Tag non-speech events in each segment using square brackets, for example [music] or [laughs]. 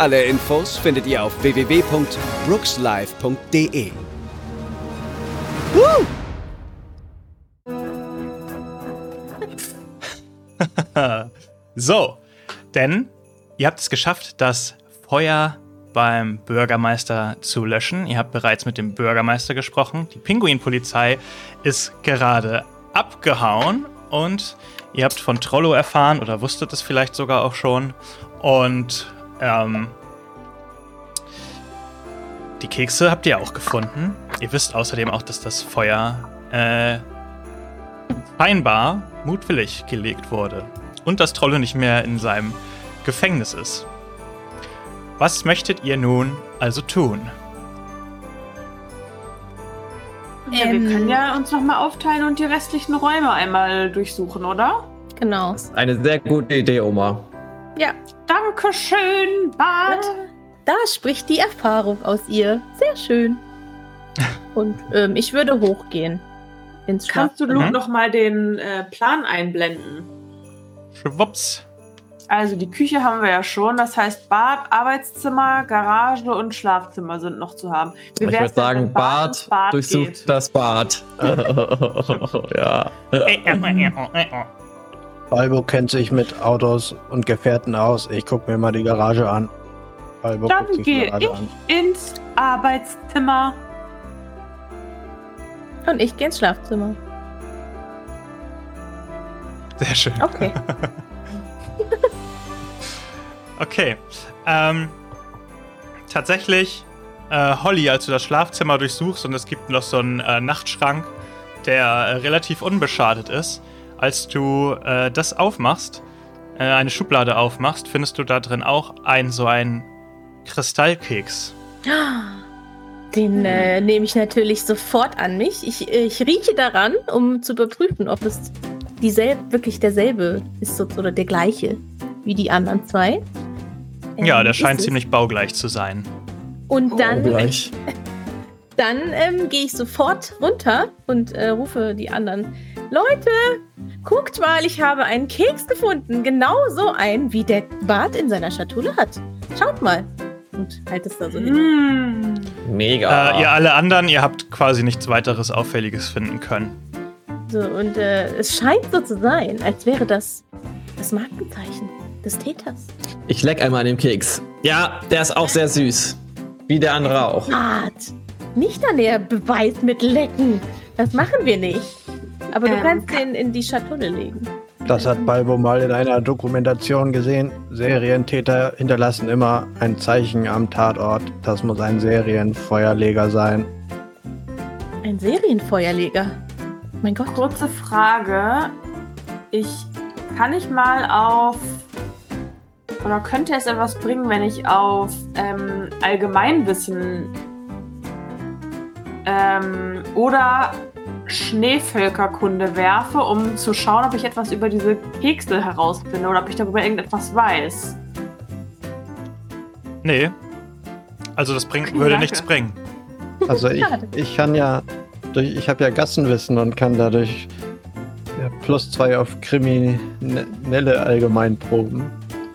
Alle Infos findet ihr auf www.brookslive.de. Woo! [laughs] so, denn ihr habt es geschafft, das Feuer beim Bürgermeister zu löschen. Ihr habt bereits mit dem Bürgermeister gesprochen. Die Pinguinpolizei ist gerade abgehauen und ihr habt von Trollo erfahren oder wusstet es vielleicht sogar auch schon. Und ähm, die Kekse habt ihr auch gefunden. Ihr wisst außerdem auch, dass das Feuer äh, scheinbar mutwillig gelegt wurde. Und dass Trollo nicht mehr in seinem Gefängnis ist. Was möchtet ihr nun also tun? Ja, wir können ja uns nochmal aufteilen und die restlichen Räume einmal durchsuchen, oder? Genau. Das ist eine sehr gute Idee, Oma. Ja. Dankeschön, Bart. Da spricht die Erfahrung aus ihr. Sehr schön. [laughs] Und ähm, ich würde hochgehen. Ins Kannst du. Luke noch mal den äh, Plan einblenden? Schwupps. Also die Küche haben wir ja schon. Das heißt, Bad, Arbeitszimmer, Garage und Schlafzimmer sind noch zu haben. Wie ich würde sagen, Bad, Bad durchsucht geht? das Bad. [laughs] ja. Balbo kennt sich mit Autos und Gefährten aus. Ich gucke mir mal die Garage an. Balbo Dann gehe ich an. ins Arbeitszimmer. Und ich gehe ins Schlafzimmer. Sehr schön. Okay. [laughs] Okay. Ähm, tatsächlich, äh, Holly, als du das Schlafzimmer durchsuchst und es gibt noch so einen äh, Nachtschrank, der äh, relativ unbeschadet ist, als du äh, das aufmachst, äh, eine Schublade aufmachst, findest du da drin auch ein so ein Kristallkeks. Den äh, nehme ich natürlich sofort an mich. Ich, ich rieche daran, um zu überprüfen, ob es dieselbe, wirklich derselbe ist so, oder der gleiche wie die anderen zwei. Ähm, Ja, der scheint es. ziemlich baugleich zu sein. Und dann, Gleich. [laughs] dann ähm, gehe ich sofort runter und äh, rufe die anderen. Leute, guckt mal, ich habe einen Keks gefunden. Genau so einen, wie der Bart in seiner Schatulle hat. Schaut mal. Und halt es da so hin. Hm. Mega. Äh, ihr alle anderen, ihr habt quasi nichts weiteres Auffälliges finden können. So, und äh, es scheint so zu sein, als wäre das das Markenzeichen des Täters. Ich leck einmal an dem Keks. Ja, der ist auch sehr süß. Wie der andere auch. Bart, nicht an der Beweismittel lecken. Das machen wir nicht. Aber du Ähm, kannst ka- den in die Schatulle legen. Das hat Balbo mal in einer Dokumentation gesehen. Serientäter hinterlassen immer ein Zeichen am Tatort. Das muss ein Serienfeuerleger sein. Ein Serienfeuerleger. Mein Gott. Kurze Frage. Ich kann ich mal auf oder könnte es etwas bringen, wenn ich auf ähm, Allgemeinwissen ähm, oder Schneevölkerkunde werfe, um zu schauen, ob ich etwas über diese Kekse herausfinde oder ob ich darüber irgendetwas weiß. Nee. Also das bringt, würde danke. nichts bringen. Also [laughs] ich, ich kann ja, durch, ich habe ja Gassenwissen und kann dadurch ja, plus zwei auf kriminelle Allgemeinproben.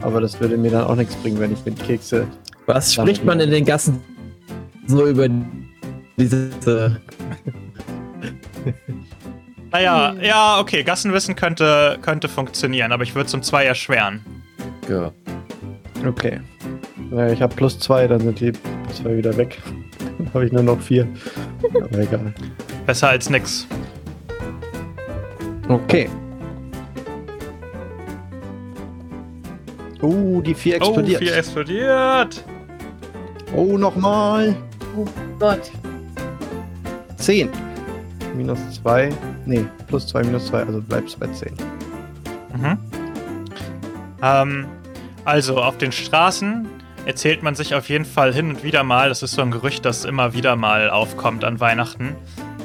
Aber das würde mir dann auch nichts bringen, wenn ich mit Kekse. Was spricht man in den Gassen so über diese. [laughs] Naja, Hm. ja, okay, Gassenwissen könnte, könnte funktionieren, aber ich würde es um zwei erschweren. Ja. Okay. Ja, ich habe plus zwei, dann sind die zwei wieder weg. [laughs] Dann habe ich nur noch vier. Aber egal. Besser als nix. Okay. Oh, die vier explodiert. Oh, vier explodiert. Oh, nochmal. Oh Gott. Zehn. Minus zwei. Nee, plus zwei, minus zwei, also bleibst bei zehn. Mhm. Ähm, also auf den Straßen erzählt man sich auf jeden Fall hin und wieder mal, das ist so ein Gerücht, das immer wieder mal aufkommt an Weihnachten,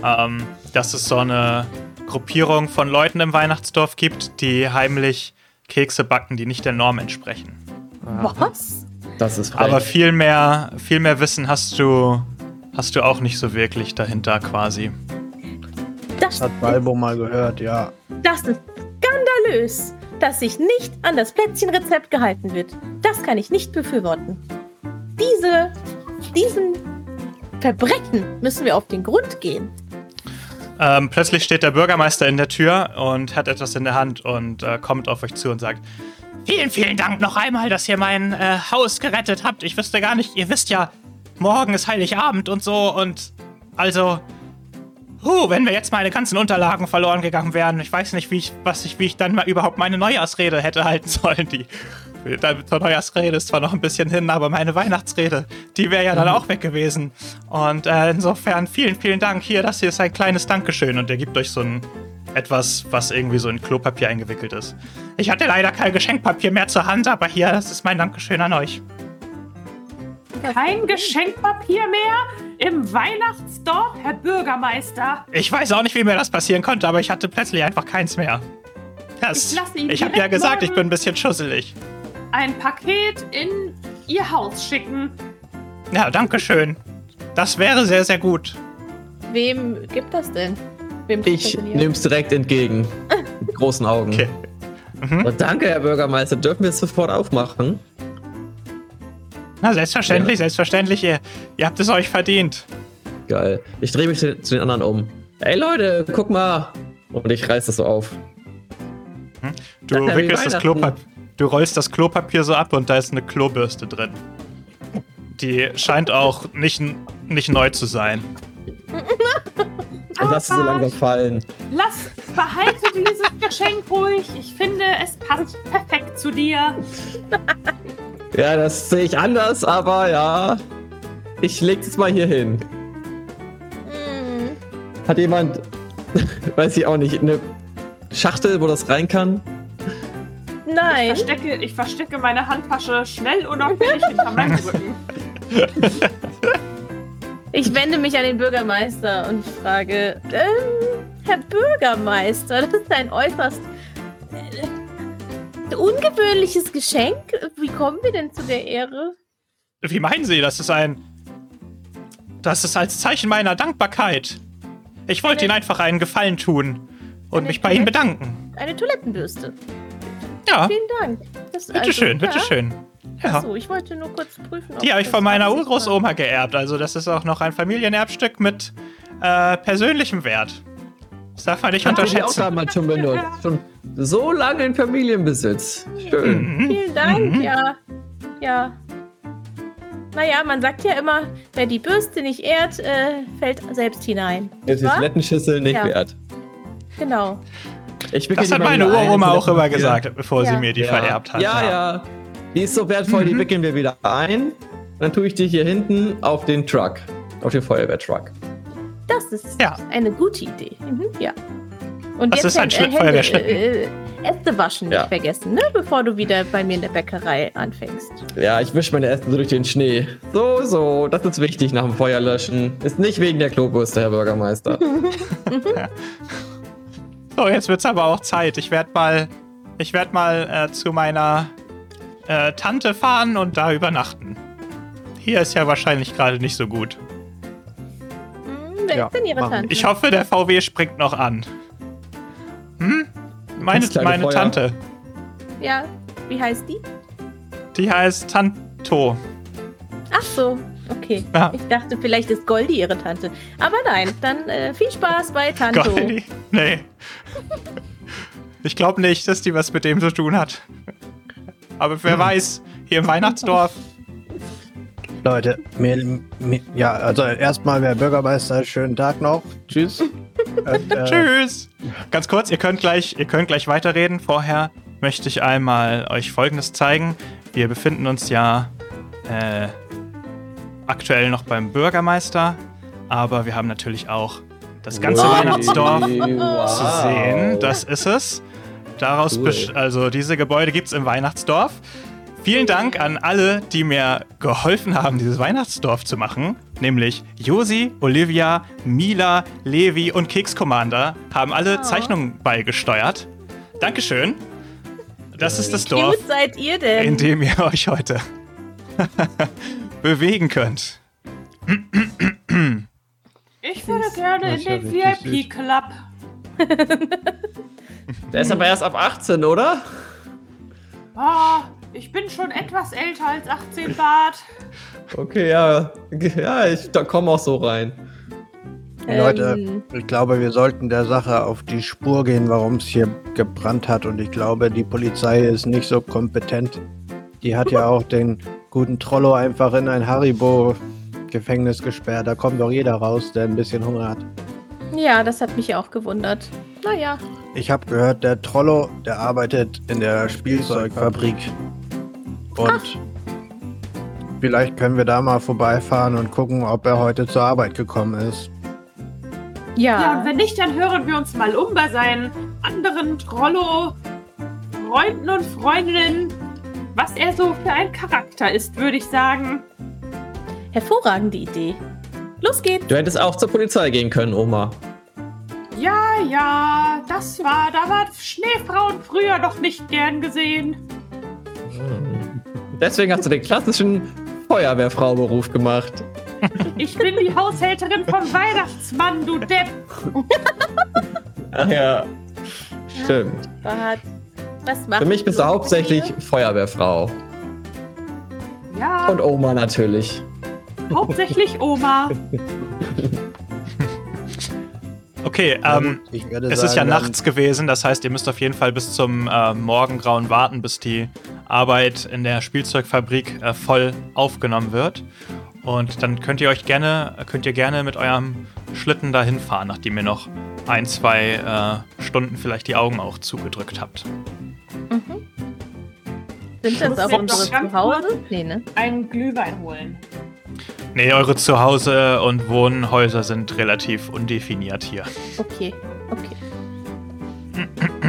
ähm, dass es so eine Gruppierung von Leuten im Weihnachtsdorf gibt, die heimlich Kekse backen, die nicht der Norm entsprechen. Was? Das ist frech. Aber viel mehr, viel mehr Wissen hast du, hast du auch nicht so wirklich dahinter quasi. Das, Hat Balbo mal gehört, ja. das ist skandalös, dass sich nicht an das Plätzchenrezept gehalten wird. Das kann ich nicht befürworten. Diese, diesen Verbrechen müssen wir auf den Grund gehen. Ähm, plötzlich steht der Bürgermeister in der Tür und hat etwas in der Hand und äh, kommt auf euch zu und sagt: Vielen, vielen Dank noch einmal, dass ihr mein äh, Haus gerettet habt. Ich wüsste gar nicht, ihr wisst ja, morgen ist Heiligabend und so und also. Huh, wenn mir jetzt meine ganzen Unterlagen verloren gegangen wären, ich weiß nicht, wie ich, was ich, wie ich dann mal überhaupt meine Neujahrsrede hätte halten sollen. Die zur Neujahrsrede ist zwar noch ein bisschen hin, aber meine Weihnachtsrede, die wäre ja dann auch weg gewesen. Und äh, insofern vielen, vielen Dank. Hier, das hier ist ein kleines Dankeschön. Und er gibt euch so ein etwas, was irgendwie so in Klopapier eingewickelt ist. Ich hatte leider kein Geschenkpapier mehr zur Hand, aber hier, das ist mein Dankeschön an euch. Kein Geschenkpapier mehr im Weihnachtsdorf, Herr Bürgermeister. Ich weiß auch nicht, wie mir das passieren konnte, aber ich hatte plötzlich einfach keins mehr. Das, Ich lasse ich habe ja gesagt, ich bin ein bisschen schusselig. Ein Paket in Ihr Haus schicken. Ja, Dankeschön. Das wäre sehr, sehr gut. Wem gibt das denn? Wem ich nehme es direkt entgegen. [laughs] Mit großen Augen. Okay. Und danke, Herr Bürgermeister. Dürfen wir es sofort aufmachen? Na, selbstverständlich, selbstverständlich. Ihr, ihr habt es euch verdient. Geil. Ich drehe mich zu zu den anderen um. Ey Leute, guck mal. Und ich reiß das so auf. Du Ja, wie wickelst das. Klopapier. Du rollst das Klopapier so ab und da ist eine Klobürste drin. Die scheint auch nicht, nicht neu zu sein. Und lass es so langsam fallen. Lass, behalte dieses Geschenk ruhig. Ich finde, es passt perfekt zu dir. Ja, das sehe ich anders, aber ja. Ich leg es mal hier hin. Hm, Hat jemand, [laughs] weiß ich auch nicht, eine Schachtel, wo das rein kann? Ich Nein. verstecke, ich verstecke meine Handtasche schnell und auffällig hinter meinem [laughs] Rücken. [laughs] Ich wende mich an den Bürgermeister und frage, ähm, Herr Bürgermeister, das ist ein äußerst ungewöhnliches Geschenk. Wie kommen wir denn zu der Ehre? Wie meinen Sie, das ist ein. Das ist als Zeichen meiner Dankbarkeit. Ich wollte Ihnen einfach einen Gefallen tun und mich bei Ihnen bedanken. Eine Toilettenbürste. Ja, Vielen Dank. Das, bitteschön, also, bitteschön. Ja. Achso, ich wollte nur kurz prüfen. Die habe ich von meiner Urgroßoma geerbt. Also, das ist auch noch ein Familienerbstück mit äh, persönlichem Wert. Das darf man nicht Hab ich auch unterschätzen. damals schon benutzt. Schon so lange in Familienbesitz. Schön. Mhm. Vielen Dank, Mhm. ja. Ja. Naja, man sagt ja immer, wer die Bürste nicht ehrt, äh, fällt selbst hinein. Jetzt die? Toilettenschüssel nicht Ja. wert. Genau. Das die hat meine Uroma auch immer gesagt, bevor sie Ja. mir die vererbt hat. Ja, ja. Die ist so wertvoll, die Mhm. wickeln wir wieder ein. Dann tue ich die hier hinten auf den Truck. Auf den Feuerwehrtruck. Das ist Ja. eine gute Idee. Mhm, ja. Und Das ist ein Schlitt- Feuerwehrschlitten. äh, Äste waschen Ja. nicht vergessen, ne? bevor du wieder bei mir in der Bäckerei anfängst. Ja, ich wische meine Äste so durch den Schnee. So, so. Das ist wichtig nach dem Feuer löschen. Ist nicht wegen der Klobürste, Herr Bürgermeister. [laughs] [laughs] So, jetzt wird's aber auch Zeit. Ich werde mal, ich werd mal äh, zu meiner äh, Tante fahren und da übernachten. Hier ist ja wahrscheinlich gerade nicht so gut. Hm, wer Ja, ist denn ihre. Tante? Ich hoffe, der VW springt noch an. Hm? Meine, meine Feuer. Tante. Ja, wie heißt die? Die heißt Tanto. Ach so, okay. Ja. Ich dachte, vielleicht ist Goldi ihre Tante. Aber nein, dann äh, viel Spaß bei Tanto. Goldi? Nee. Ich glaube nicht, dass die was mit dem zu tun hat. Aber wer weiß, hier im Weihnachtsdorf. Leute, mir, mir, ja, also erstmal, Herr Bürgermeister, schönen Tag noch. Tschüss. Und, äh, [laughs] Tschüss. Ganz kurz, ihr könnt gleich, ihr könnt gleich weiterreden. Vorher möchte ich einmal euch Folgendes zeigen. Wir befinden uns ja äh, aktuell noch beim Bürgermeister, aber wir haben natürlich auch das ganze Wow. Weihnachtsdorf Wow. zu sehen. Das ist es. Daraus, Cool. also diese Gebäude gibt es im Weihnachtsdorf. Vielen Dank an alle, die mir geholfen haben, dieses Weihnachtsdorf zu machen. Nämlich Josi, Olivia, Mila, Levi und Keks Commander haben alle Oh. Zeichnungen beigesteuert. Dankeschön. Das ist das Wie Dorf, cute seid ihr denn? in dem ihr euch heute [laughs] bewegen könnt. Ich würde gerne in den VIP-Club. Der ist aber erst ab 18, oder? Ah, ich bin schon etwas älter als 18 Bart. Okay, ja. [laughs] Ja, ich da komme auch so rein. Leute, Ähm, ich glaube, wir sollten der Sache auf die Spur gehen, warum es hier gebrannt hat. Und ich glaube, die Polizei ist nicht so kompetent. Die hat ja auch den guten Trollo einfach in ein Haribo-Gefängnis gesperrt. Da kommt doch jeder raus, der ein bisschen Hunger hat. ja, das hat mich auch gewundert. Naja, Ich habe gehört, der Trollo, der arbeitet in der Spielzeugfabrik. Und vielleicht können wir da mal vorbeifahren und gucken, ob er heute zur Arbeit gekommen ist. Ja, ja. und wenn nicht, dann hören wir uns mal um bei seinen anderen Trollo-Freunden und Freundinnen, was er so für ein Charakter ist, würde ich sagen. hervorragende Idee. Los geht's. Du hättest auch zur Polizei gehen können, Oma. Ja, ja, das war, da war Schneefrauen früher noch nicht gern gesehen. Deswegen hast du den klassischen Feuerwehrfrau-Beruf gemacht. [laughs] Ich bin die Haushälterin vom Weihnachtsmann, du Depp. Ach ja. Stimmt. Bart, was macht Für mich bist du hauptsächlich Feuerwehrfrau. Ja, Und Oma natürlich. hauptsächlich Oma. [laughs] Okay, ähm, ich werde es ist ja sagen, dann- nachts gewesen, das heißt, ihr müsst auf jeden Fall bis zum äh, Morgengrauen warten, bis die Arbeit in der Spielzeugfabrik äh, voll aufgenommen wird. Und dann könnt ihr euch gerne, könnt ihr gerne mit eurem Schlitten dahin fahren, nachdem ihr noch ein, zwei äh, Stunden vielleicht die Augen auch zugedrückt habt. Sind das auch jetzt unsere Zuhause? Nee, ne? Einen Glühwein holen. Nee, eure Zuhause und Wohnhäuser sind relativ undefiniert hier. Okay, okay.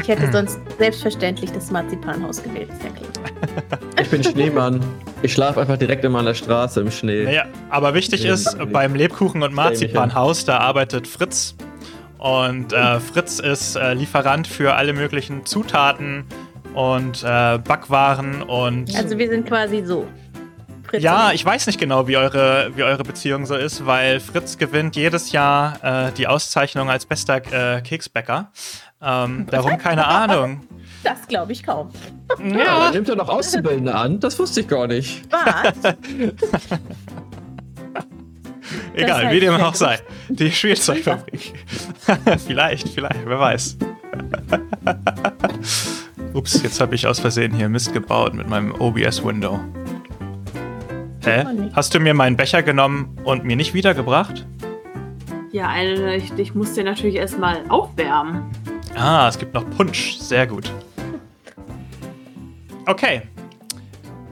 Ich hätte sonst selbstverständlich das Marzipanhaus gewählt, ist ja klar. Ich bin Schneemann. Ich schlafe einfach direkt immer an der Straße im Schnee. Naja, aber wichtig ist, beim Lebkuchen- und. Marzipanhaus, da arbeitet Fritz. Und äh, Fritz ist äh, Lieferant für alle möglichen Zutaten und äh, Backwaren und. Also wir sind quasi so. Fritz ja, ich weiß nicht genau, wie eure, wie eure Beziehung so ist, weil Fritz gewinnt jedes Jahr äh, die Auszeichnung als bester äh, Keksbäcker. Ähm, darum keine Ahnung. Das glaube ich kaum. Ja, aber nimmt er noch Auszubildende an? Das wusste ich gar nicht. Was? [laughs] Egal, wie dem auch sei. Die Spielzeugfabrik. [laughs] vielleicht, vielleicht, wer weiß. Ups, jetzt habe ich aus Versehen hier Mist gebaut mit meinem OBS-Window. Hä? Hast du mir meinen Becher genommen und mir nicht wiedergebracht? Ja, eine, ich, ich muss den natürlich erstmal aufwärmen. Ah, es gibt noch Punsch. Sehr gut. Okay.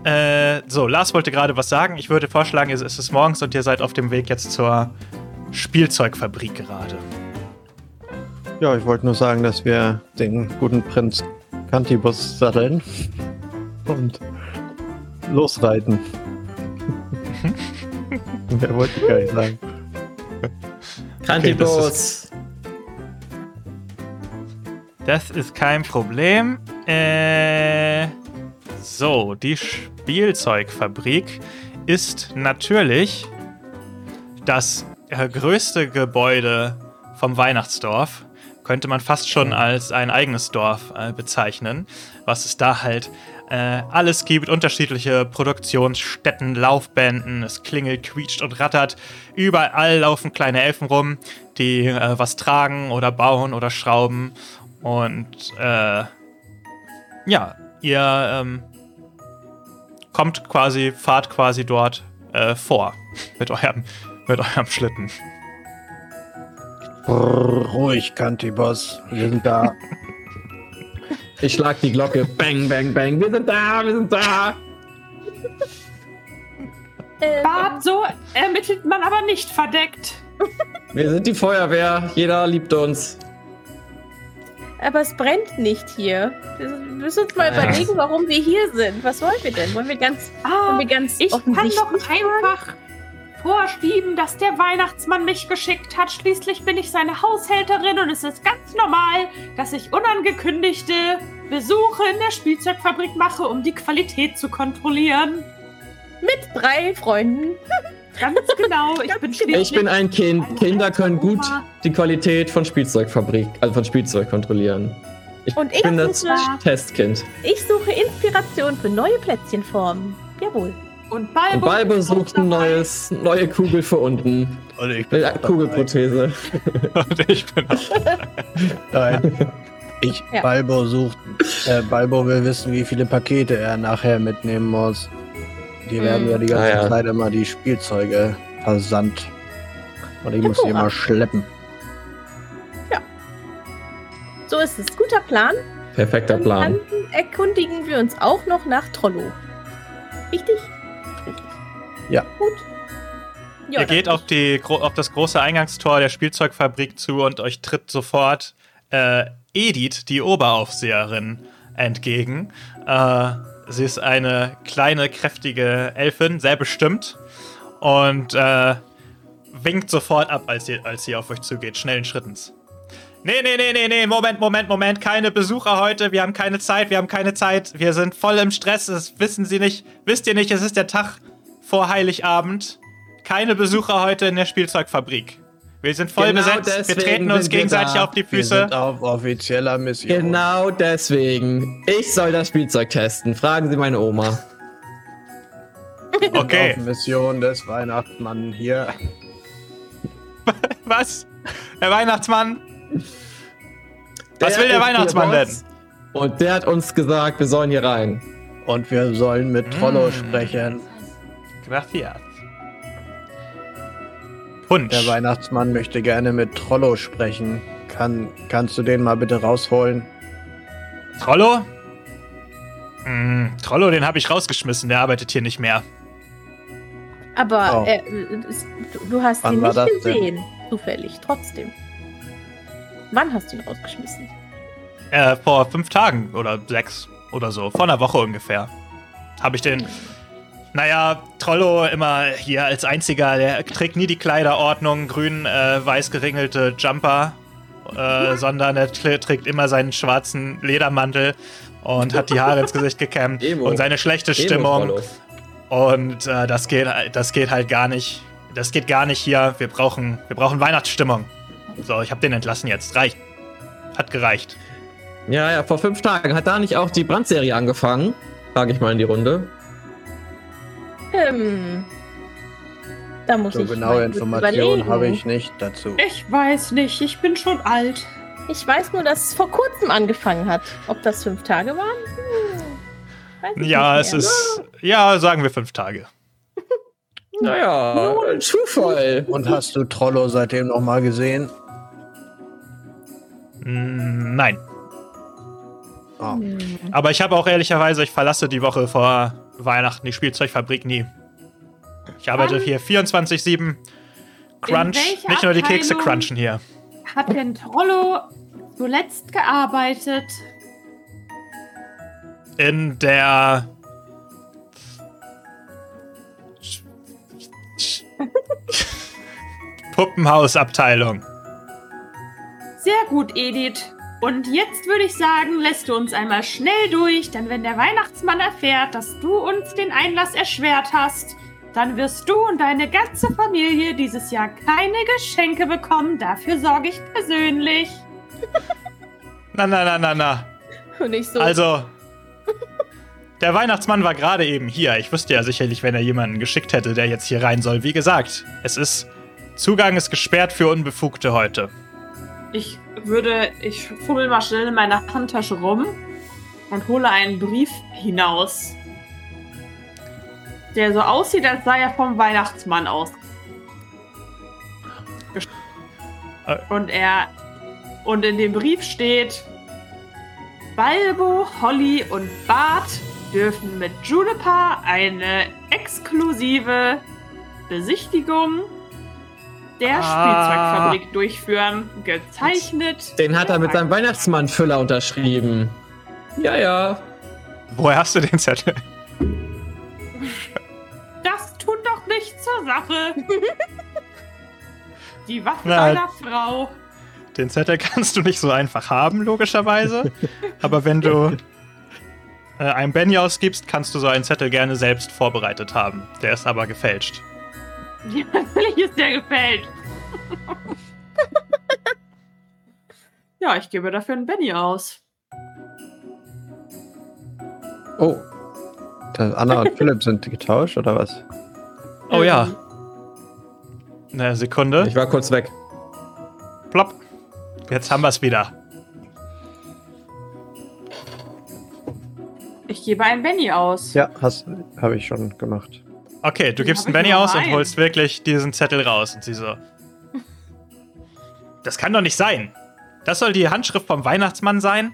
Äh, so, Lars wollte gerade was sagen. Ich würde vorschlagen, es ist morgens und ihr seid auf dem Weg jetzt zur Spielzeugfabrik gerade. Ja, ich wollte nur sagen, dass wir den guten Prinz Cantibus satteln und losreiten. [laughs] Mehr wollte ich gar nicht sagen. Kantibus. Das ist kein Problem. Äh, so, die Spielzeugfabrik ist natürlich das äh, größte Gebäude vom Weihnachtsdorf. Könnte man fast schon als ein eigenes Dorf äh, bezeichnen, was es da halt äh, alles gibt. Unterschiedliche Produktionsstätten, Laufbänden, es klingelt, quietscht und rattert. Überall laufen kleine Elfen rum, die äh, was tragen oder bauen oder schrauben. Und äh, ja, ihr ähm, kommt quasi, fahrt quasi dort äh, vor mit eurem, mit eurem Schlitten. Brrr, ruhig, Cantibus. Wir sind da. [laughs] Ich schlag die Glocke. Bang, bang, bang. Wir sind da, wir sind da. Äh, Bart, so ermittelt man aber nicht verdeckt. Wir sind die Feuerwehr. Jeder liebt uns. Aber es brennt nicht hier. Wir müssen uns mal Ja. überlegen, warum wir hier sind. Was wollen wir denn? Wollen wir ganz, wollen Ah, wir ganz ich kann doch fragen? einfach vorschieben, dass der Weihnachtsmann mich geschickt hat. Schließlich bin ich seine Haushälterin und es ist ganz normal, dass ich unangekündigte Besuche in der Spielzeugfabrik mache, um die Qualität zu kontrollieren. mit drei Freunden. [laughs] Ganz genau. Ich bin schließlich Ich bin ein Kind. Eine Kinder können gut die Qualität von Spielzeugfabrik, also von Spielzeug kontrollieren. Ich Und ich bin das suche- Testkind. Ich suche Inspiration für neue Plätzchenformen. Jawohl. Und Balbo, Und Balbo sucht ein neues, neue Kugel für unten. Und ich bin dabei. Kugelprothese. [laughs] Und ich bin auch. [laughs] Nein. Ich, Ja. Balbo sucht, äh, Balbo will wissen, wie viele Pakete er nachher mitnehmen muss. Die werden Mm. ja die ganze Ah, ja. Zeit immer die Spielzeuge versandt. Und ich muss die immer schleppen. So ist es. Guter Plan. Perfekter Und Plan. dann erkundigen wir uns auch noch nach Trollo. Richtig? Richtig. Ja. Gut. Ja, Ihr geht auf, die, auf das große Eingangstor der Spielzeugfabrik zu und euch tritt sofort äh, Edith, die Oberaufseherin, entgegen. Äh, sie ist eine kleine, kräftige Elfin, sehr bestimmt. Und äh, winkt sofort ab, als sie, als sie auf euch zugeht, schnellen Schrittens. Nee, nee, nee, nee, nee, Moment, Moment, Moment, keine Besucher heute, wir haben keine Zeit, wir haben keine Zeit, wir sind voll im Stress, das wissen Sie nicht, wisst ihr nicht, es ist der Tag vor Heiligabend. Keine Besucher heute in der Spielzeugfabrik. Wir sind voll Genau besetzt, wir treten uns wir gegenseitig auf die Wir Füße. sind auf offizieller Mission. Genau deswegen. Ich soll das Spielzeug testen. Fragen Sie meine Oma. Okay, Auf Mission des Weihnachtsmanns hier. [laughs] was? Der Weihnachtsmann? Was will der Weihnachtsmann denn? Und der hat uns gesagt, wir sollen hier rein. Und wir sollen mit Trollo Mm. sprechen. Gracias. Punsch. Der Weihnachtsmann möchte gerne mit Trollo sprechen. Kann, kannst du den mal bitte rausholen? Trollo? Mm, Trollo, den habe ich rausgeschmissen, der arbeitet hier nicht mehr. Aber Oh. äh, du, hast Wann ihn nicht das denn? gesehen. Zufällig, trotzdem. Wann hast du ihn rausgeschmissen? Äh, vor fünf Tagen oder sechs oder so. Vor einer Woche ungefähr. Habe ich den. Naja, Trollo immer hier als einziger, der trägt nie die Kleiderordnung, grün, äh, weiß geringelte Jumper, äh, sondern er tr- trägt immer seinen schwarzen Ledermantel und hat die Haare ins Gesicht gekämmt Emo. und seine schlechte Stimmung. Und äh, das, geht, das geht halt gar nicht. Das geht gar nicht hier. Wir brauchen, wir brauchen Weihnachtsstimmung. So, ich habe den entlassen jetzt. Reicht. Hat gereicht. Ja, ja, vor fünf Tagen. Hat da nicht auch die Brandserie angefangen? Frage ich mal in die Runde. Ähm, da muss So ich genaue Informationen habe ich nicht dazu. Ich weiß nicht, ich bin schon alt. Ich weiß nur, dass es vor kurzem angefangen hat. Ob das fünf Tage waren? Hm, Ja, es ist. Ja, sagen wir fünf Tage. Naja, Zufall. Und hast du Trollo seitdem noch mal gesehen? Nein. Oh. Aber ich habe auch ehrlicherweise, ich verlasse die Woche vor Weihnachten die Spielzeugfabrik nie. Ich arbeite Wann? hier 24-7. Crunch. Nicht nur die Kekse crunchen hier. Hat denn Trollo zuletzt gearbeitet? In der. [laughs] Puppenhausabteilung. Sehr gut, Edith. Und jetzt würde ich sagen, lässt du uns einmal schnell durch, denn wenn der Weihnachtsmann erfährt, dass du uns den Einlass erschwert hast, dann wirst du und deine ganze Familie dieses Jahr keine Geschenke bekommen. Dafür sorge ich persönlich. [laughs] Na, na, na, na, na. Und ich so, Also, der Weihnachtsmann war gerade eben hier. Ich wüsste ja sicherlich, wenn er jemanden geschickt hätte, der jetzt hier rein soll. Wie gesagt, es ist. Zugang ist gesperrt für Unbefugte heute. Ich würde, ich fummel mal schnell in meiner Handtasche rum und hole einen Brief hinaus, der so aussieht, als sei er vom Weihnachtsmann aus. Äh. Und er, und in dem Brief steht, Balbo, Holly und Bart dürfen mit Juniper eine exklusive Besichtigung der Ah. Spielzeugfabrik durchführen. Gezeichnet. Den hat er mit seinem. Weihnachtsmann-Füller unterschrieben. Ja, ja. Woher hast du den Zettel? Das tut doch nichts zur Sache. [laughs] Die Waffe Na, einer Frau. Den Zettel kannst du nicht so einfach haben, logischerweise. Aber wenn du äh, einen Benny ausgibst, kannst du so einen Zettel gerne selbst vorbereitet haben. Der ist aber gefälscht. Ja, natürlich ist der gefällt. [laughs] ja, ich gebe dafür einen Benny aus. Oh. Das Anna und Philipp sind getauscht, oder was? [laughs] Oh ja. Eine Sekunde. Ich war kurz weg. Plopp. Jetzt haben wir es wieder. Ich gebe einen Benny aus. Ja, hast, habe ich schon gemacht. Okay, du gibst einen Benny aus und holst wirklich diesen Zettel raus. Und sie so. [laughs] Das kann doch nicht sein. Das soll die Handschrift vom Weihnachtsmann sein?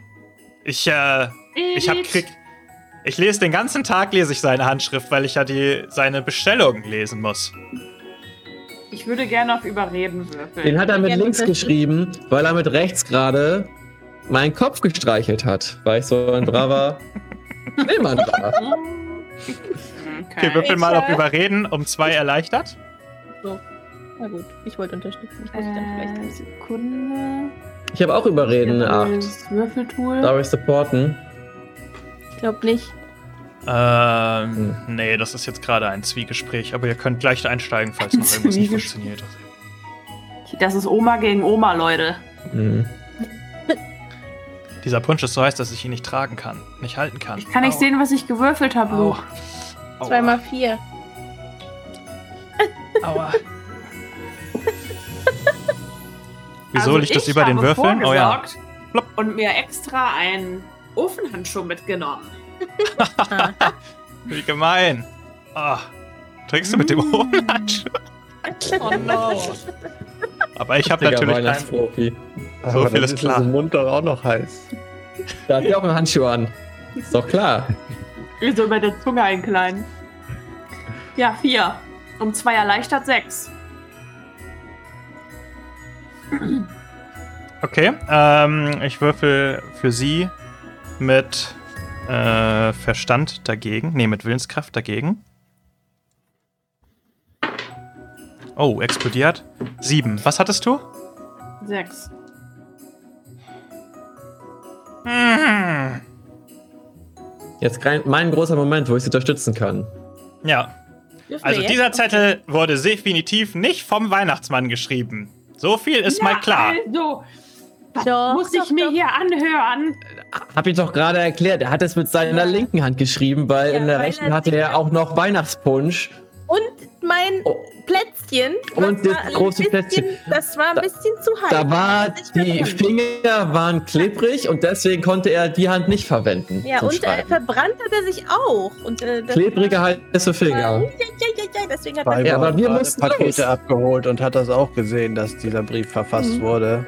Ich, äh, ich hab krieg. Ich lese den ganzen Tag lese ich seine Handschrift, weil ich ja die seine Bestellung lesen muss. Ich würde gerne auf Überreden würfeln. Den hat er mit links geschrieben, weil er mit rechts gerade meinen Kopf gestreichelt hat, weil ich so ein braver [laughs] Schneemann war. [laughs] Okay, würfel mal auf. Überreden um zwei erleichtert. So. Na gut, ich wollte unterstützen. Ich muss dann Äh, vielleicht. Sekunde. Ich habe auch überreden, eine 8. Das Würfeltool. Darf ich supporten? Ich glaube nicht. Ähm, nee, das ist jetzt gerade ein Zwiegespräch, aber ihr könnt gleich einsteigen, falls noch irgendwas nicht funktioniert. Das ist Oma gegen Oma, Leute. Mhm. Dieser Punsch ist so heiß, dass ich ihn nicht tragen kann, nicht halten kann. Ich kann nicht Au. sehen, was ich gewürfelt habe. Luke. Aua. Zweimal vier. Aua. [laughs] Wieso Also liegt das über den Würfeln? Oh ja. Plopp. Und mir extra einen Ofenhandschuh mitgenommen. [laughs] Wie gemein. Ah. Trinkst du mit dem Mm. Ohrenhandschuh? Oh no. Aber ich habe natürlich keinen. Weihnachtsprofi. So viel ist klar. im Mund doch auch noch heiß. Da hat ja auch einen Handschuh an. Ist doch klar. So über der Zunge ein kleinen. Ja, vier. Um zwei erleichtert sechs. Okay, ähm, ich würfel für sie mit äh, Verstand dagegen. Nee, mit Willenskraft dagegen. Oh, explodiert. Sieben. Was hattest du? Sechs. Mhm. Jetzt mein großer Moment, wo ich sie unterstützen kann. Ja, also dieser Zettel wurde definitiv nicht vom Weihnachtsmann geschrieben. So viel ist mal klar. Also, was Doch, muss ich doch, mir doch. hier anhören? Hab ich doch gerade erklärt. Er hat es mit seiner linken Hand geschrieben, weil Ja, in der rechten hatte er auch noch Weihnachtspunsch. Und mein Oh. Plätzchen. Und das das war ein große bisschen, Plätzchen. Das war ein Da- bisschen zu heiß. Da war ist die. Finger waren klebrig und deswegen konnte er die Hand nicht verwenden. Ja, und äh, verbrannt hat er sich auch. Und, äh, das Klebrige heiße Ja, Finger. ja, ja, ja, deswegen hat Weil Ja, er. aber wir mussten Pakete los. abgeholt und hat das auch gesehen, dass dieser Brief verfasst Mhm. wurde.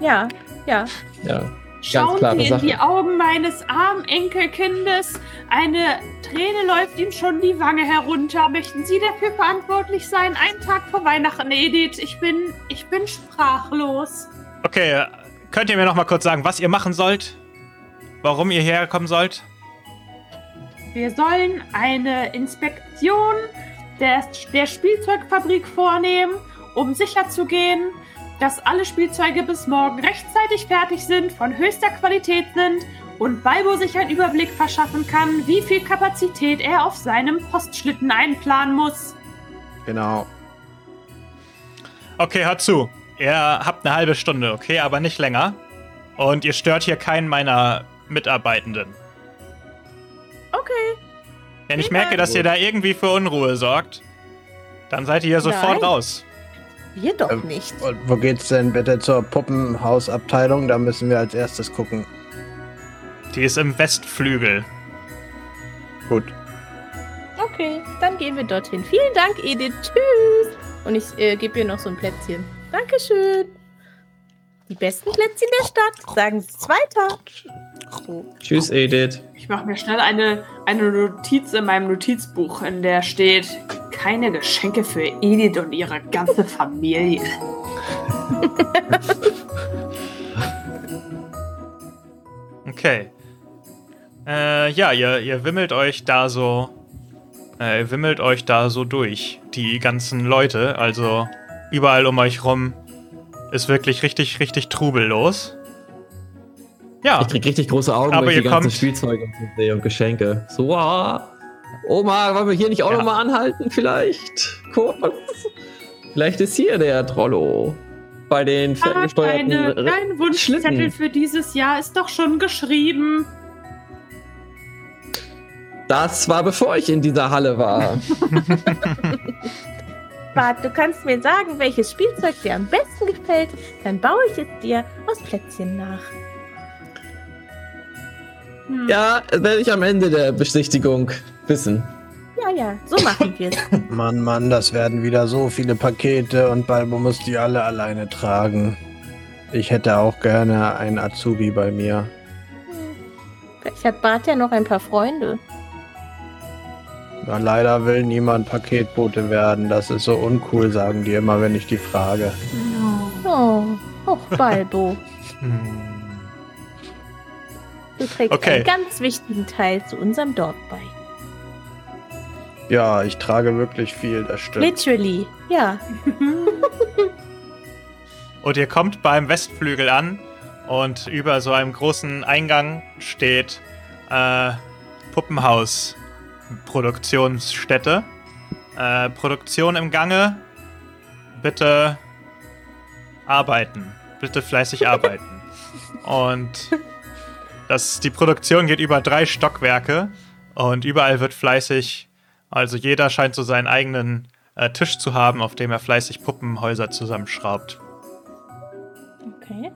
Ja, ja. Ja. Schauen Sie in Sache. die Augen meines armen Enkelkindes. Eine Träne läuft ihm schon die Wange herunter. Möchten Sie dafür verantwortlich sein? Ein Tag vor Weihnachten, Edith. Ich bin, ich bin sprachlos. Okay, äh, könnt ihr mir noch mal kurz sagen, was ihr machen sollt? Warum ihr hierher kommen sollt? Wir sollen eine Inspektion der, der Spielzeugfabrik vornehmen, um sicherzugehen, dass alle Spielzeuge bis morgen rechtzeitig fertig sind, von höchster Qualität sind und Balbo sich einen Überblick verschaffen kann, wie viel Kapazität er auf seinem Postschlitten einplanen muss. Genau. Okay, hört zu. Ihr habt eine halbe Stunde, okay, aber nicht länger. Und ihr stört hier keinen meiner Mitarbeitenden. Okay. Wenn ich merke, dass ihr da irgendwie für Unruhe sorgt, dann seid ihr hier sofort Nein. raus. Wir doch Ähm, nicht. Und wo geht's denn bitte zur Puppenhausabteilung? Da müssen wir als erstes gucken. Die ist im Westflügel. Gut. Okay, dann gehen wir dorthin. Vielen Dank, Edith. Tschüss. Und ich äh, gebe ihr noch so ein Plätzchen. Dankeschön. Die besten Plätzchen der Stadt. Sagen Sie es weiter. Tschüss, Edith. Ich mache mir schnell eine, eine Notiz in meinem Notizbuch, in der steht: Keine Geschenke für Edith und ihre ganze Familie. [laughs] Okay. Äh, ja, ihr, ihr wimmelt euch da so. Äh, ihr wimmelt euch da so durch. Die ganzen Leute. Also überall um euch rum ist wirklich richtig, richtig trubellos. Ja. Ich krieg richtig große Augen, Aber ihr die ganzen kommt- Spielzeuge und so sehe und Geschenke. So, wow. Oma, wollen wir hier nicht auch Ja. noch mal anhalten vielleicht? Kurz. Vielleicht ist hier der Trollo. Bei den Ah, ferngesteuerten R- dein Wunschzettel Schlitten. für dieses Jahr ist doch schon geschrieben. Das war bevor ich in dieser Halle war. [laughs] Bart, du kannst mir sagen, welches Spielzeug dir am besten gefällt. Dann baue ich es dir aus Plätzchen nach. Hm. ja, werde ich am Ende der Besichtigung wissen. Ja, ja, so machen wir es. [laughs] Mann, Mann, das werden wieder so viele Pakete und Balbo muss die alle alleine tragen. Ich hätte auch gerne einen Azubi bei mir. Vielleicht hat Bart ja noch ein paar Freunde. Ja, leider will niemand Paketbote werden. Das ist so uncool, sagen die immer, wenn ich die frage. Oh, oh Balbo. Hm. Du trägst Okay. einen ganz wichtigen Teil zu unserem Dorf bei. Ja, ich trage wirklich viel, das stimmt. Literally, ja. [laughs] Und ihr kommt beim Westflügel an und über so einem großen Eingang steht äh, Puppenhaus Produktionsstätte. Äh, Produktion im Gange. Bitte arbeiten. Bitte fleißig arbeiten. Und das, die Produktion geht über drei Stockwerke und überall wird fleißig, also jeder scheint so seinen eigenen äh, Tisch zu haben, auf dem er fleißig Puppenhäuser zusammenschraubt. Okay.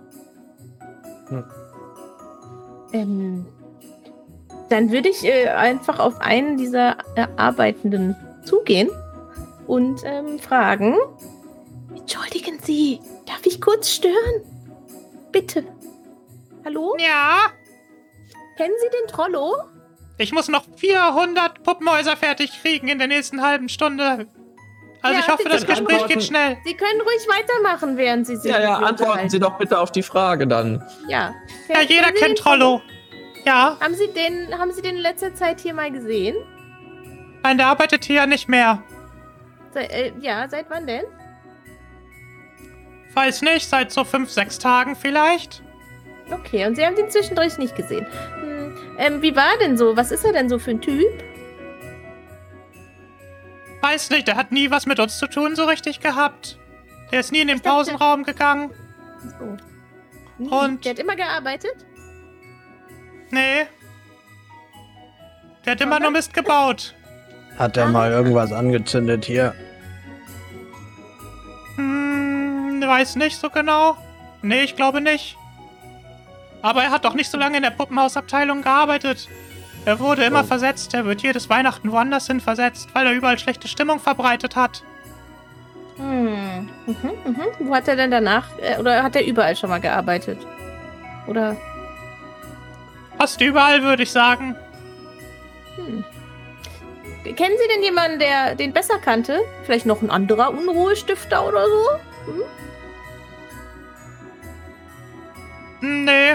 Hm. Ähm, dann würde ich äh, einfach auf einen dieser äh, Arbeitenden zugehen und ähm, fragen: Entschuldigen Sie, darf ich kurz stören? Bitte. Hallo? Ja, Kennen Sie den Trollo? ich muss noch 400 Puppenhäuser fertig kriegen in der nächsten halben Stunde. Also Ja, ich hoffe, das Gespräch antworten. geht schnell. Sie können ruhig weitermachen, während Sie sich Ja, ja, antworten Sie doch bitte auf die Frage dann. Ja. Ja, jeder kennt Trollo. Ja, Haben Sie, den, haben Sie den in letzter Zeit hier mal gesehen? nein, der arbeitet hier nicht mehr. Se äh, ja, seit wann denn? Weiß nicht, seit so fünf, sechs Tagen vielleicht. Okay, und Sie haben den zwischendurch nicht gesehen. Hm, ähm, wie war denn so? Was ist er denn so für ein Typ? Weiß nicht, der hat nie was mit uns zu tun so richtig gehabt. Der ist nie in den dachte- Pausenraum gegangen. So. Nie. Und- Der hat immer gearbeitet? Nee. Der hat immer nur Mist gebaut. Hat er mal irgendwas angezündet hier? Hm, weiß nicht so genau. Nee, ich glaube nicht. Aber er hat doch nicht so lange in der Puppenhausabteilung gearbeitet. Er wurde immer Oh. versetzt. Er wird jedes Weihnachten woanders hin versetzt, weil er überall schlechte Stimmung verbreitet hat. Hm. Mhm, mhm. Wo hat er denn danach? Äh, oder hat er überall schon mal gearbeitet? Oder? Fast überall, würde ich sagen. Hm. Kennen Sie denn jemanden, der den besser kannte? Vielleicht noch ein anderer Unruhestifter oder so? Hm, Nee.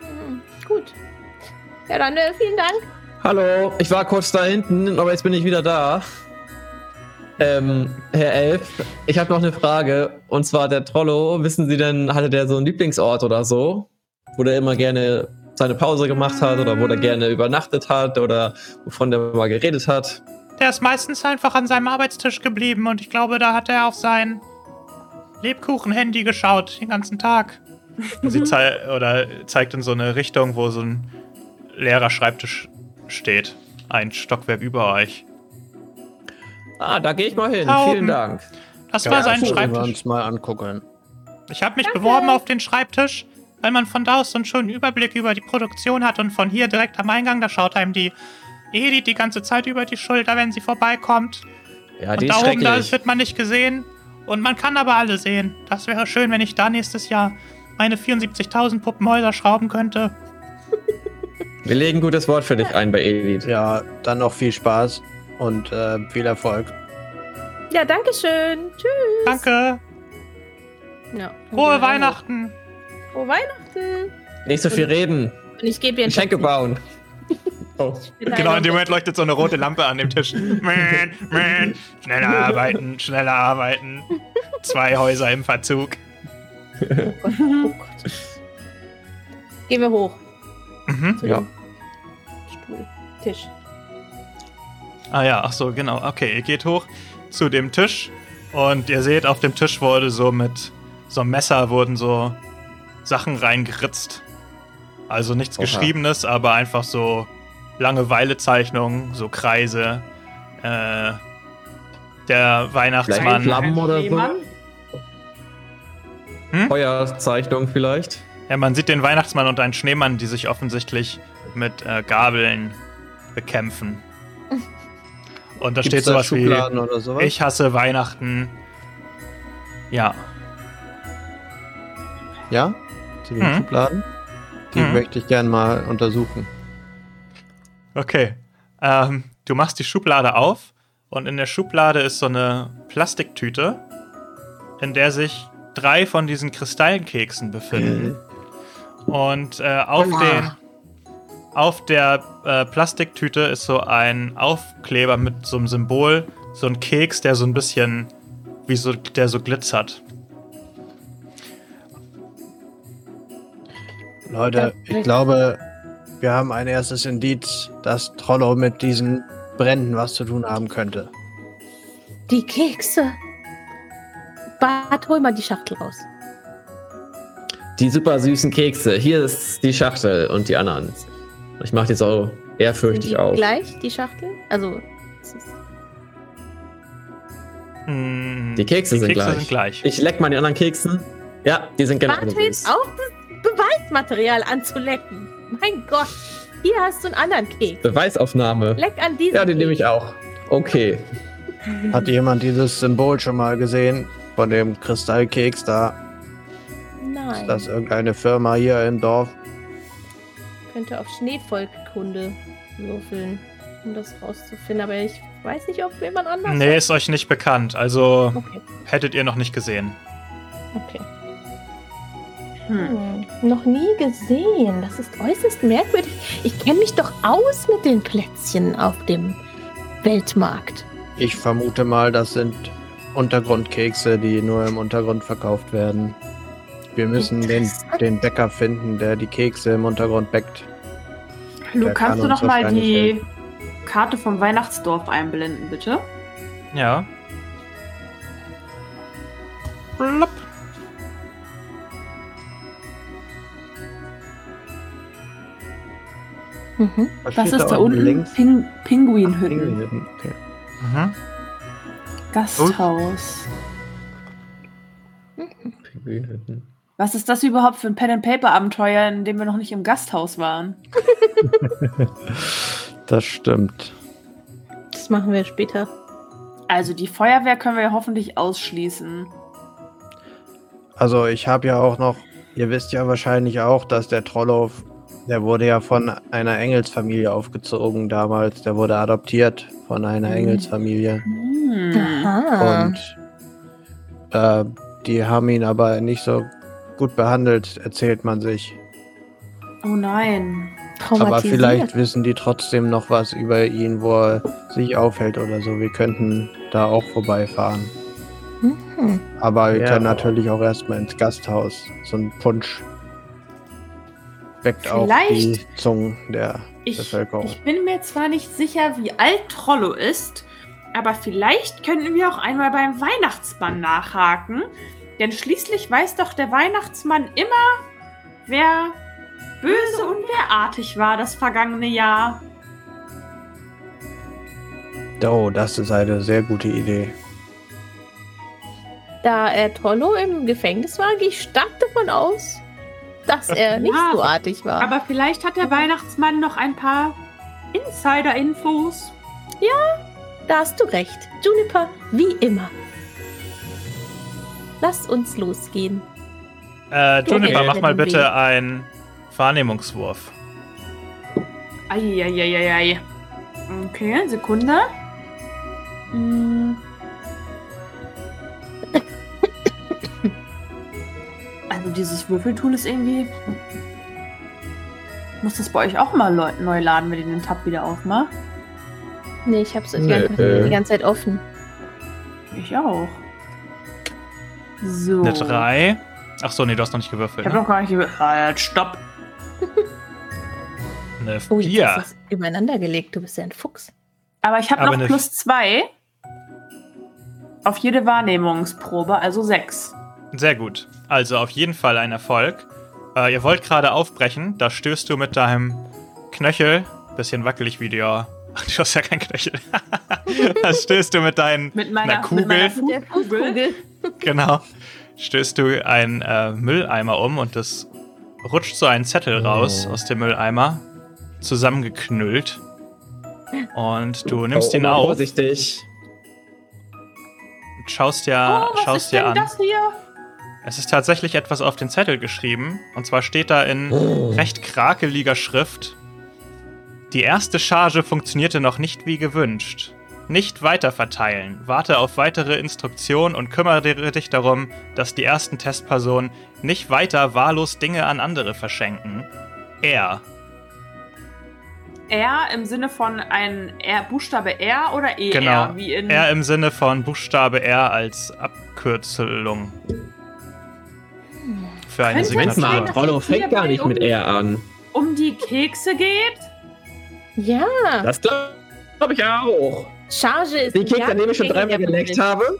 Hm. Gut. Ja, dann äh, vielen Dank. Hallo, ich war kurz da hinten, aber jetzt bin ich wieder da. Ähm, Herr Elf, ich habe noch eine Frage. Und zwar der Trollo, wissen Sie denn, hatte der so einen Lieblingsort oder so? Wo der immer gerne seine Pause gemacht hat oder wo der gerne übernachtet hat oder wovon der mal geredet hat? Der ist meistens einfach an seinem Arbeitstisch geblieben und ich glaube, da hat er auf sein Lebkuchen-Handy geschaut den ganzen Tag. Und sie zei oder zeigt in so eine Richtung, wo so ein leerer Schreibtisch steht. Ein Stockwerk über euch. Ah, da gehe ich mal hin. Da Vielen. Dank. Das Ja, war sein das müssen wir Schreibtisch. uns mal angucken. Ich habe mich beworben auf den Schreibtisch, weil man von da aus so einen schönen Überblick über die Produktion hat und von hier direkt am Eingang, da schaut einem die Edith die ganze Zeit über die Schulter, wenn sie vorbeikommt. Ja, die und ist da oben, da wird man nicht gesehen. Und man kann aber alle sehen. Das wäre schön, wenn ich da nächstes Jahr meine 74.000 Puppenhäuser schrauben könnte. Wir legen gutes Wort für dich ein bei Elite. Ja, dann noch viel Spaß und äh, viel Erfolg. Ja, danke schön. Tschüss. Danke. Ja, Frohe. Weihnachten. Frohe Weihnachten. Nicht so viel reden. Und ich gebe dir ein Geschenke bauen. [laughs] Oh. Genau, in dem Moment leuchtet so eine rote Lampe an dem Tisch. [laughs] Man, man. Schneller arbeiten, schneller arbeiten. Zwei Häuser im Verzug. Oh [laughs] Gott. Gehen wir hoch. Mhm. Ja. Stuhl. Tisch. Ah ja, ach so, genau. Okay, ihr geht hoch zu dem Tisch und ihr seht, auf dem Tisch wurde so mit so einem Messer wurden so Sachen reingeritzt. Also nichts Oha. Geschriebenes, aber einfach so Langeweilezeichnungen, so Kreise. Äh, der Weihnachtsmann. Flammen oder so. Schneemann? Feuerzeichnung vielleicht. Ja, man sieht den Weihnachtsmann und einen Schneemann, die sich offensichtlich mit äh, Gabeln bekämpfen. [laughs] Und da Gibt's steht da sowas wie: Schubladen oder sowas? Ich hasse Weihnachten. Ja. Ja? Zu den Mhm. Schubladen? Die Mhm. möchte ich gern mal untersuchen. Okay. Ähm, du machst die Schublade auf und in der Schublade ist so eine Plastiktüte, in der sich drei von diesen Kristallkeksen befinden. Und äh, auf, den, auf der äh, Plastiktüte ist so ein Aufkleber mit so einem Symbol, so ein Keks, der so ein bisschen wie so, der so glitzert. Leute, ich glaube, wir haben ein erstes Indiz, dass Trollo mit diesen Bränden was zu tun haben könnte. Die Kekse. Bart, hol mal die Schachtel raus. Die super süßen Kekse. Hier ist die Schachtel und die anderen. Ich mache die so Sind ehrfürchtig die auf. gleich, die Schachtel? Also, Hm, Die Kekse, sind, gleich. sind gleich. Ich leck mal die anderen Keksen. Ja, die sind genau Bart auch, das Beweismaterial anzulecken. Mein Gott. Hier hast du einen anderen Keks. Beweisaufnahme. Leck an diesen Ja, den nehme ich auch. Okay. Hat jemand dieses Symbol schon mal gesehen? Von dem Kristallkeks da? Nein. Ist das irgendeine Firma hier im Dorf? könnte auf Schneevolkkunde würfeln, um das rauszufinden. Aber ich weiß nicht, ob jemand anders. Nee, ist euch nicht bekannt. Also Okay, hättet ihr noch nicht gesehen. okay. Hm. Hm, noch nie gesehen. Das ist äußerst merkwürdig. Ich kenne mich doch aus mit den Plätzchen auf dem Weltmarkt. Ich vermute mal, das sind Untergrundkekse, die nur im Untergrund verkauft werden. Wir müssen den, den Bäcker finden, der die Kekse im Untergrund bäckt. Lu, Der kannst kann du noch mal die helfen. Karte vom Weihnachtsdorf einblenden, bitte? Ja. Blub. Mhm. Was Das ist da unten links? Ping Pinguinhütten. Pinguinhütten, Okay. Mhm. Gasthaus. Pinguinhütten. Was ist das überhaupt für ein Pen-and-Paper-Abenteuer, in dem wir noch nicht im Gasthaus waren? [laughs] Das stimmt. Das machen wir später. Also die Feuerwehr können wir ja hoffentlich ausschließen. Also ich habe ja auch noch, ihr wisst ja wahrscheinlich auch, dass der Trollow, der wurde ja von einer Engelsfamilie aufgezogen damals. Der wurde adoptiert von einer Mhm. Engelsfamilie. Hm. Aha. Und äh, die haben ihn aber nicht so gut behandelt, erzählt man sich. Oh nein. Aber vielleicht wissen die trotzdem noch was über ihn, wo er sich aufhält oder so. Wir könnten da auch vorbeifahren. Mhm. Aber wir Ja. können natürlich auch erstmal ins Gasthaus. So ein Punsch weckt auch die Vielleicht- Zungen der Ich, Bevölkerung. ich bin mir zwar nicht sicher, wie alt Trollo ist, aber vielleicht könnten wir auch einmal beim Weihnachtsmann nachhaken. Denn schließlich weiß doch der Weihnachtsmann immer, wer böse und wer artig war das vergangene Jahr. Oh, das ist eine sehr gute Idee. Da er Trollo im Gefängnis war, gehe ich stark davon aus, dass er nicht Ja, so artig war. Aber vielleicht hat der Weihnachtsmann noch ein paar Insider-Infos. da hast du recht. Juniper, wie immer. Lass uns losgehen. Äh, Juniper, mach mal bitte Weg. einen Wahrnehmungswurf. Eieieiei. Okay, Sekunde. Hm. Dieses Würfeltool ist irgendwie... Muss das bei euch auch mal neu laden, wenn ihr den Tab wieder aufmacht? Nee, ich hab's die Nö. ganze, die ganze Zeit offen. Ich auch. So. Eine 3. Ach so, nee, du hast noch nicht Ich gewürfelt. hab Ne? noch gar nicht gewürfelt. Halt, stopp. [laughs] Eine Oh, jetzt 4. hast du es übereinander gelegt. Du bist ja ein Fuchs. Aber ich habe Aber noch plus zwei auf jede Wahrnehmungsprobe, also sechs. Sehr gut. Also auf jeden Fall ein Erfolg. Äh, ihr wollt gerade aufbrechen, da stößt du mit deinem Knöchel, bisschen wackelig wie der. Ach, [laughs] du hast ja kein Knöchel. [laughs] da stößt du mit deinen Mit meiner, einer Kugel, Mit meiner. Fußkugel. genau, stößt du einen äh, Mülleimer um und es rutscht so ein Zettel raus aus dem Mülleimer, zusammengeknüllt. Und du nimmst Oh, ihn oh, auf, Vorsichtig. schaust dir, Oh, was schaust ist dir denn an. das hier? Es ist tatsächlich etwas auf den Zettel geschrieben. Und zwar steht da in Oh. recht krakeliger Schrift: Die erste Charge funktionierte noch nicht wie gewünscht. Nicht weiter verteilen. Warte auf weitere Instruktionen und kümmere dich darum, dass die ersten Testpersonen nicht weiter wahllos Dinge an andere verschenken. Er. R im Sinne von ein R, Buchstabe R oder ER? Genau. Wie in Er im Sinne von Buchstabe R als Abkürzung. Für eine sein, mal, Rollo fängt gar nicht mit um- R an. um die Kekse geht? Ja, Das glaube glaub ich auch. Charge ist Den ein Keks, ganz an dem ich schon dreimal geleckt habe.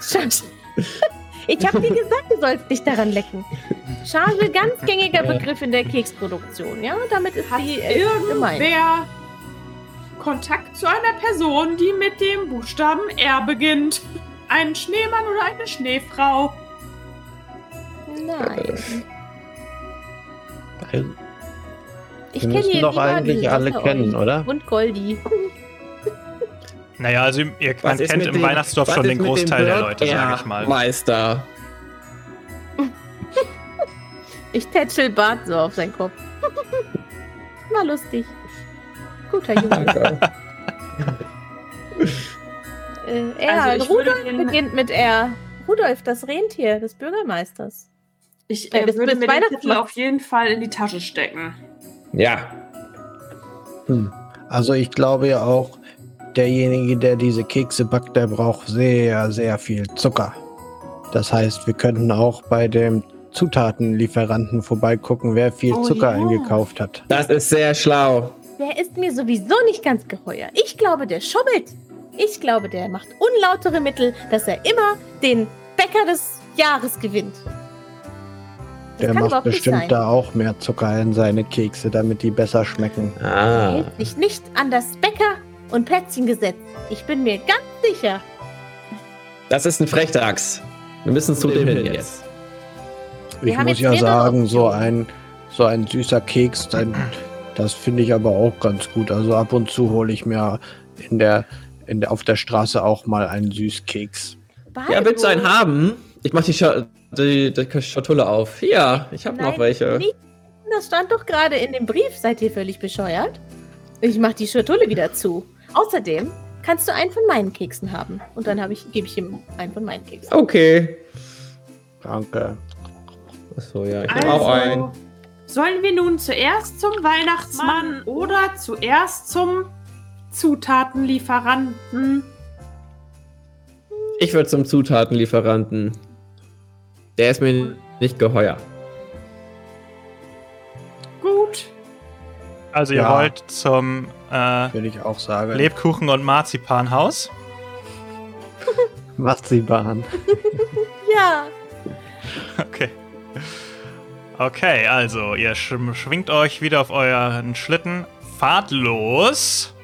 Charge. [laughs] Ich habe dir gesagt, du sollst dich daran lecken. Charge, ganz gängiger Begriff in der Keksproduktion. Ja, damit ist die äh. Irgendwer Kontakt zu einer Person, die mit dem Buchstaben R beginnt? Ein Schneemann oder eine Schneefrau? Nein. Ich Wir kenne müssen hier doch eigentlich alle kennen, euch. oder? Und Goldi. Naja, also ihr, man kennt im dem- Weihnachtsdorf schon den Großteil der Leute, sag ich mal. Meister. Ich tätschel Bart so auf seinen Kopf. [laughs] War lustig. Guter Junge. Äh. Also ich würde Rudolf den- beginnt mit R. Rudolf, das Rentier des Bürgermeisters. Ich Äh, bis- würde bis mir den Titel auf jeden Fall in die Tasche stecken. ja. Also ich glaube ja auch, derjenige, der diese Kekse backt, der braucht sehr, sehr viel Zucker. Das heißt, wir könnten auch bei dem Zutatenlieferanten vorbeigucken, wer viel Oh Zucker ja. eingekauft hat. Das ist sehr schlau. Der ist mir sowieso nicht ganz geheuer. Ich glaube, der schummelt. Ich glaube, der macht unlautere Mittel, dass er immer den Bäcker des Jahres gewinnt. Der macht bestimmt sein. da auch mehr Zucker in seine Kekse, damit die besser schmecken. Er Ah. hält sich nicht an das Bäcker- und Plätzchengesetz. Ich bin mir ganz sicher. Das ist ein Frechdachs. Wir müssen zu dem hin jetzt. Ich muss jetzt ja sagen, so ein, so ein süßer Keks, dann, das finde ich aber auch ganz gut. Also ab und zu hole ich mir in der, in der, auf der Straße auch mal einen Süßkeks. Ja, willst du einen haben? Ich mach die, Scha die, die Schatulle auf. Hier, ich habe noch welche. nicht. Das stand doch gerade in dem Brief. Seid ihr völlig bescheuert? Ich mach die Schatulle wieder zu. Außerdem kannst du einen von meinen Keksen haben. Und dann habe ich, gebe ich ihm einen von meinen Keksen. Okay. Danke. Achso, ja, ich nehme auch einen. Also, sollen wir nun zuerst zum Weihnachtsmann oder zuerst zum Zutatenlieferanten? Ich würde zum Zutatenlieferanten. Der ist mir nicht geheuer. Gut. Also ihr Ja. wollt zum äh, Würde ich auch sagen. Lebkuchen- und Marzipanhaus. [laughs] Marzipan. [laughs] Ja. Okay. Okay, also ihr sch schwingt euch wieder auf euren Schlitten, fahrt los